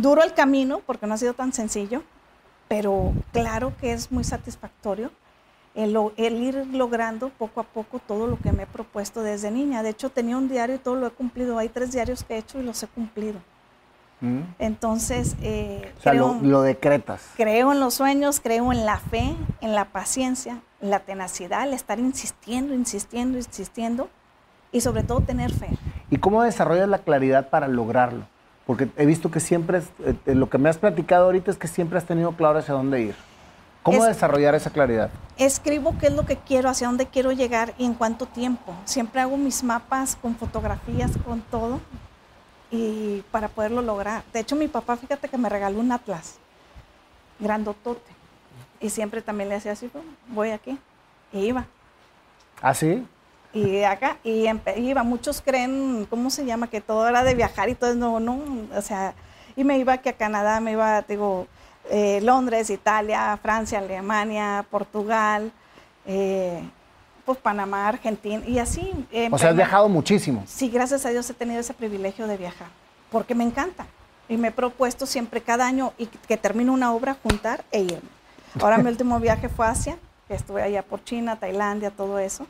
duro el camino porque no ha sido tan sencillo, pero claro que es muy satisfactorio el, ir logrando poco a poco todo lo que me he propuesto desde niña. De hecho, tenía un diario y todo lo he cumplido. Hay tres diarios que he hecho y los he cumplido. Mm. Entonces, eh, o sea, lo, decretas. Creo en los sueños, creo en la fe, en la paciencia, en la tenacidad, el estar insistiendo, insistiendo, insistiendo y sobre todo tener fe. ¿Y cómo desarrollas la claridad para lograrlo? Porque he visto que siempre, eh, lo que me has platicado ahorita es que siempre has tenido claro hacia dónde ir. ¿Cómo desarrollar esa claridad? Escribo qué es lo que quiero, hacia dónde quiero llegar y en cuánto tiempo. Siempre hago mis mapas con fotografías, con todo, y para poderlo lograr. De hecho, mi papá, fíjate que me regaló un atlas grandotote. Y siempre también le hacía así, voy aquí. Y iba. ¿Ah, sí? Y acá, y iba. Muchos creen, ¿cómo se llama? Que todo era de viajar y todo, no, no. O sea, y me iba aquí a Canadá, me iba, digo, eh, Londres, Italia, Francia, Alemania, Portugal. Eh, pues, Panamá, Argentina y así. Eh, o sea, has viajado muchísimo. Sí, gracias a Dios he tenido ese privilegio de viajar, porque me encanta. Y me he propuesto siempre cada año y que termino una obra, juntar e irme. Ahora mi último viaje fue a Asia, que estuve allá por China, Tailandia, todo eso.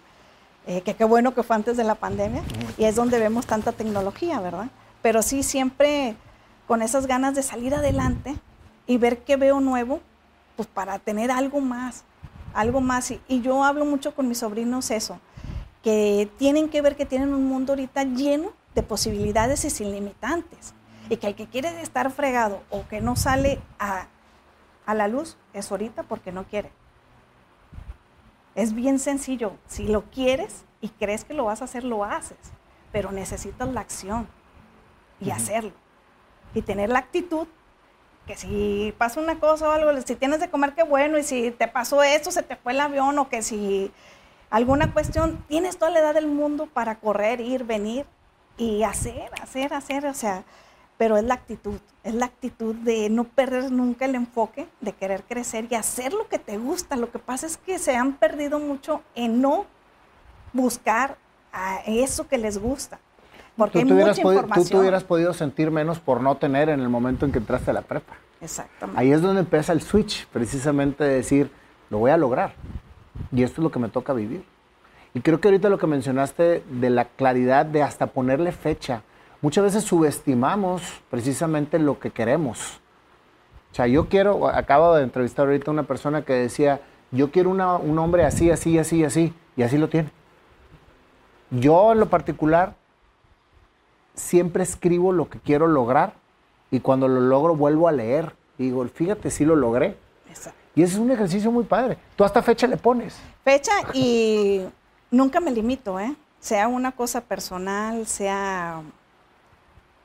Eh, que qué bueno que fue antes de la pandemia. Y es donde vemos tanta tecnología, ¿verdad? Pero sí, siempre con esas ganas de salir adelante y ver qué veo nuevo, pues para tener algo más algo más. Y, yo hablo mucho con mis sobrinos eso, que tienen que ver que tienen un mundo ahorita lleno de posibilidades y sin limitantes. Y que el que quiere estar fregado o que no sale a, a la luz es ahorita porque no quiere. Es bien sencillo. Si lo quieres y crees que lo vas a hacer, lo haces. Pero necesitas la acción y hacerlo. Y tener la actitud que si pasa una cosa o algo, si tienes de comer, qué bueno, y si te pasó esto, se te fue el avión, o que si alguna cuestión, tienes toda la edad del mundo para correr, ir, venir y hacer, hacer, hacer, o sea, pero es la actitud, es la actitud de no perder nunca el enfoque, de querer crecer y hacer lo que te gusta. Lo que pasa es que se han perdido mucho en no buscar a eso que les gusta. Porque ¿Tú, hay mucha información. tú te hubieras podido sentir menos por no tener en el momento en que entraste a la prepa. Exactamente. Ahí es donde empieza el switch, precisamente de decir, lo voy a lograr. Y esto es lo que me toca vivir. Y creo que ahorita lo que mencionaste de la claridad de hasta ponerle fecha, muchas veces subestimamos precisamente lo que queremos. O sea, yo quiero, acabo de entrevistar ahorita a una persona que decía, yo quiero un hombre así, así, así, así, y así lo tiene. Yo en lo particular siempre escribo lo que quiero lograr y cuando lo logro vuelvo a leer. Y digo, fíjate, sí lo logré. Y ese es un ejercicio muy padre. Tú hasta fecha le pones. Fecha y nunca me limito, ¿eh? Sea una cosa personal, sea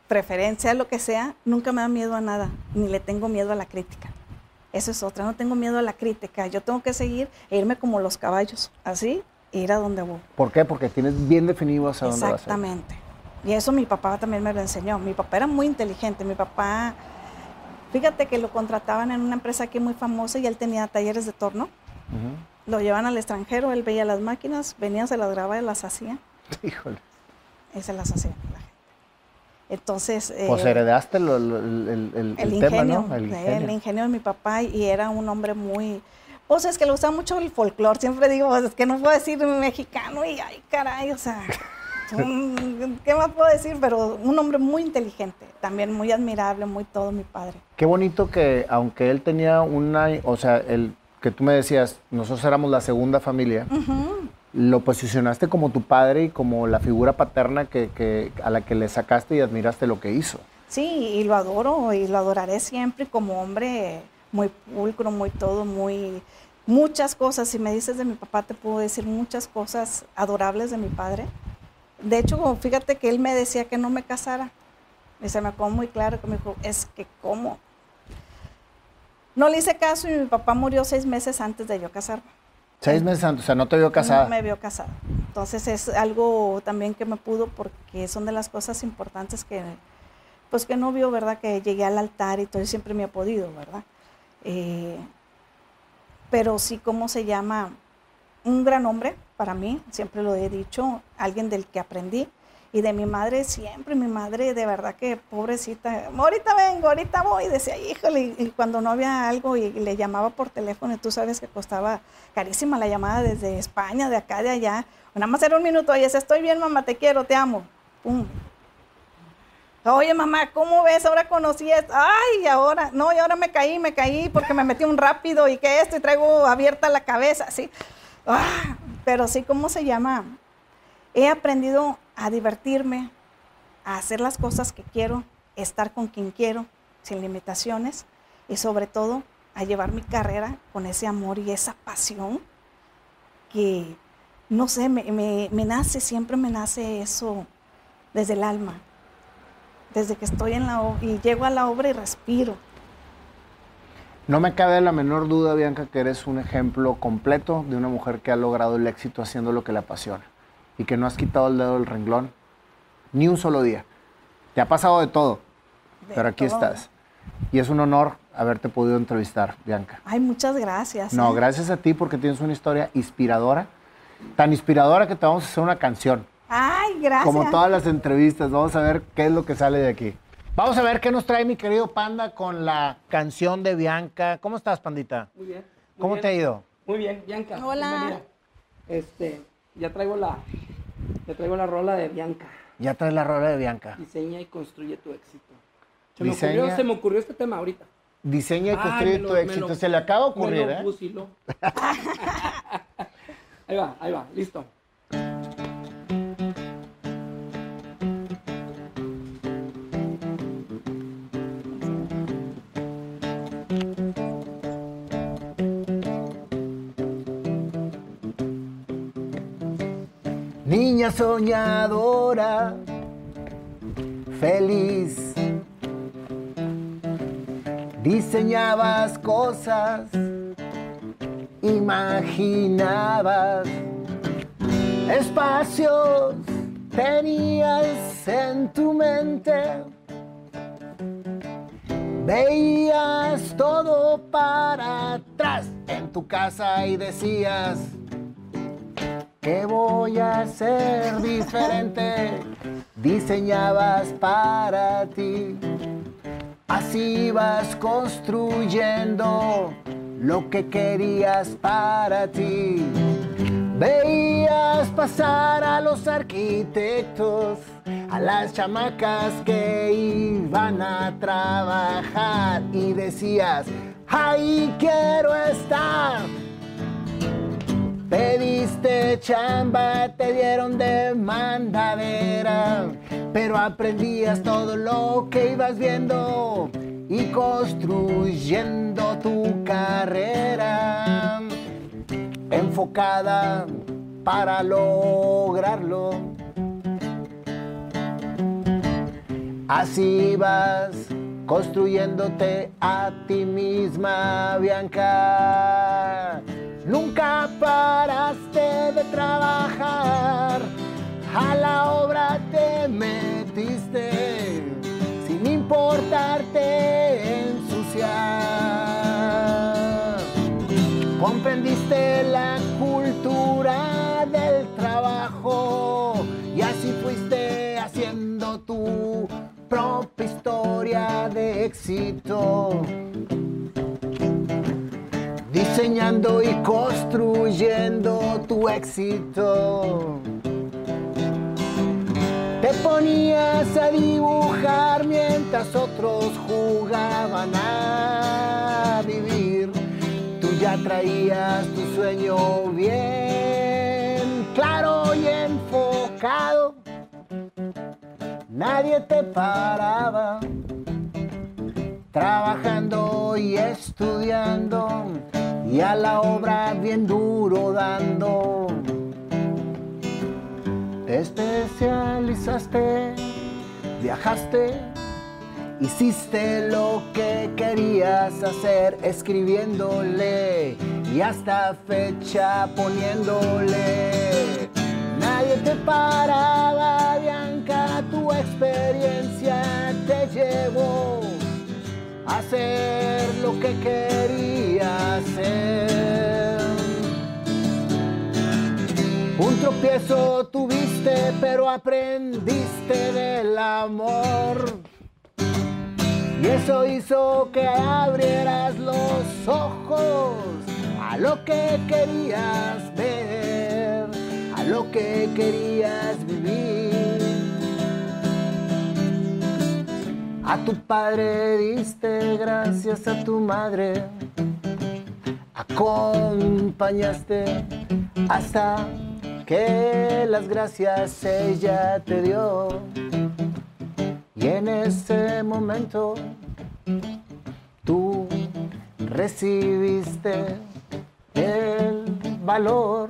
preferencia, lo que sea, nunca me da miedo a nada, ni le tengo miedo a la crítica. Eso es otra, no tengo miedo a la crítica. Yo tengo que seguir e irme como los caballos, así, e ir a donde voy. ¿Por qué? Porque tienes bien definido hacia dónde vas. Exactamente. Y eso mi papá también me lo enseñó. Mi papá era muy inteligente. Mi papá, fíjate que lo contrataban en una empresa aquí muy famosa y él tenía talleres de torno. Lo llevan al extranjero, él veía las máquinas, venía, se las grababa y las hacía. (laughs) Híjole. Y se las hacía. Entonces... Eh, pues heredaste el, el, el, ingenio, El ingenio. El ingenio de mi papá y era un hombre muy... Pues es que le gustaba mucho el folclore. Siempre digo, pues, es que no puedo decir mexicano y ay, caray, o sea... (laughs) ¿Qué más puedo decir? Pero un hombre muy inteligente, también muy admirable, muy todo mi padre. Qué bonito que aunque él tenía una, o sea, el que tú me decías, nosotros éramos la segunda familia, lo posicionaste como tu padre y como la figura paterna que, a la que le sacaste y admiraste lo que hizo. Sí, y lo adoro y lo adoraré siempre como hombre muy pulcro, muy todo, muy muchas cosas. Si me dices de mi papá, te puedo decir muchas cosas adorables de mi padre de hecho, fíjate que él me decía que no me casara. Y se me acuerdo muy claro que me dijo, es que cómo. No le hice caso y mi papá murió seis meses antes de yo casarme. Seis meses antes, o sea, no te vio casada. No me vio casada. Entonces es algo también que me pudo porque son de las cosas importantes que, pues que no vio, ¿verdad? Que llegué al altar y todo siempre me ha podido, ¿verdad? Eh, pero sí, ¿cómo se llama? Un gran hombre, para mí, siempre lo he dicho, alguien del que aprendí. Y de mi madre siempre, mi madre de verdad que pobrecita, ahorita vengo, ahorita voy, decía, híjole, y cuando no había algo y le llamaba por teléfono, y tú sabes que costaba carísima la llamada desde España, de acá, de allá, nada más era un minuto, oye, estoy bien, mamá, te quiero, te amo. Pum. Oye, mamá, ¿cómo ves? Ahora conocí esto. Ay, ahora, no, y ahora me caí, me caí porque me metí un rápido y que esto y traigo abierta la cabeza, así. Ah, pero sí, ¿cómo se llama? He aprendido a divertirme, a hacer las cosas que quiero, estar con quien quiero, sin limitaciones, y sobre todo a llevar mi carrera con ese amor y esa pasión que, no sé, me, me nace, siempre me nace eso desde el alma, desde que estoy en la obra y llego a la obra y respiro. No me cabe la menor duda, Bianca, que eres un ejemplo completo de una mujer que ha logrado el éxito haciendo lo que le apasiona y que no has quitado el dedo del renglón ni un solo día. Te ha pasado de todo, pero aquí estás. Y es un honor haberte podido entrevistar, Bianca. Ay, muchas gracias. No, ¿eh? gracias a ti porque tienes una historia inspiradora, tan inspiradora que te vamos a hacer una canción. Ay, gracias. Como todas las entrevistas, vamos a ver qué es lo que sale de aquí. Vamos a ver qué nos trae mi querido Panda con la canción de Bianca. ¿Cómo estás, Pandita? Muy bien. ¿Cómo te ha ido? Muy bien, Bianca. Hola. Este, ya traigo la, ya traigo la rola de Bianca. Ya traes la rola de Bianca. Diseña y construye tu éxito. Se, me, ocurrió, se me ocurrió este tema ahorita. Diseña y construye tu éxito. se le acaba de ocurrir, me lo ¿eh? (laughs) (laughs) ahí va, ahí va, listo. Soñadora, feliz. Diseñabas cosas, imaginabas espacios, tenías en tu mente. Veías todo para atrás en tu casa y decías, ¿Qué voy a hacer diferente? Diseñabas para ti. Así vas construyendo lo que querías para ti. Veías pasar a los arquitectos, a las chamacas que iban a trabajar y decías, ahí quiero estar. Pediste chamba, te dieron de mandadera, pero aprendías todo lo que ibas viendo y construyendo tu carrera enfocada para lograrlo. Así vas construyéndote a ti misma, Bianca. Nunca paraste de trabajar, a la obra te metiste sin importarte ensuciar. Comprendiste la cultura del trabajo y así fuiste haciendo tu propia historia de éxito diseñando y construyendo tu éxito. Te ponías a dibujar mientras otros jugaban a vivir. Tú ya traías tu sueño bien claro y enfocado. Nadie te paraba trabajando y estudiando y a la obra bien duro dando. Te especializaste, viajaste, hiciste lo que querías hacer, escribiéndole y hasta fecha poniéndole. Nadie te paraba, Bianca, tu experiencia te llevó hacer lo que quería hacer. Un tropiezo tuviste, pero aprendiste del amor. Y eso hizo que abrieras los ojos a lo que querías ver, a lo que querías vivir. A tu padre diste gracias a tu madre, acompañaste hasta que las gracias ella te dio. Y en ese momento tú recibiste el valor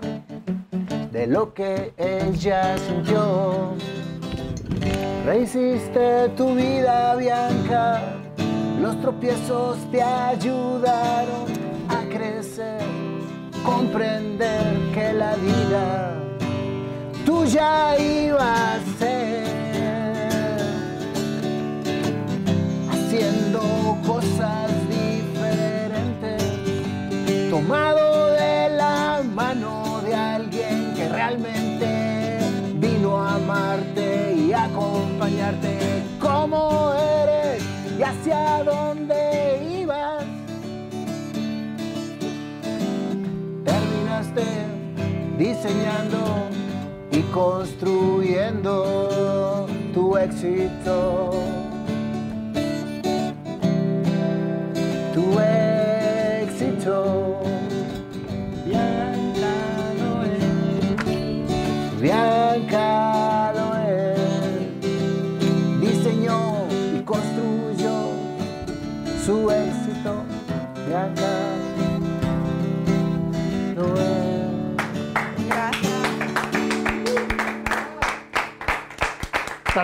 de lo que ella sintió. Rehiciste tu vida, Bianca. Los tropiezos te ayudaron a crecer, comprender que la vida tuya iba diseñando y construyendo tu éxito.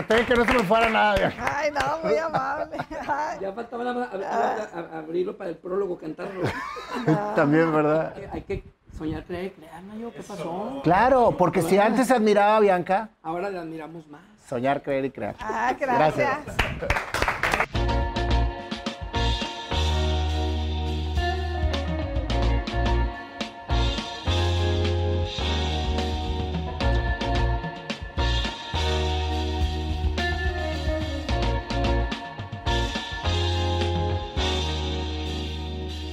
Traté de que no se me fuera nada, Bianca. Ay, no, muy amable. Ay, Ya faltaba ab- abrirlo para el prólogo, cantarlo. (laughs) También, ¿verdad? Hay que- Hay que soñar, creer, crear, ¿no? ¿Qué pasó? Claro, porque si antes se admiraba a Bianca, Ahora le admiramos más. soñar, creer y crear. ah, gracias. Gracias.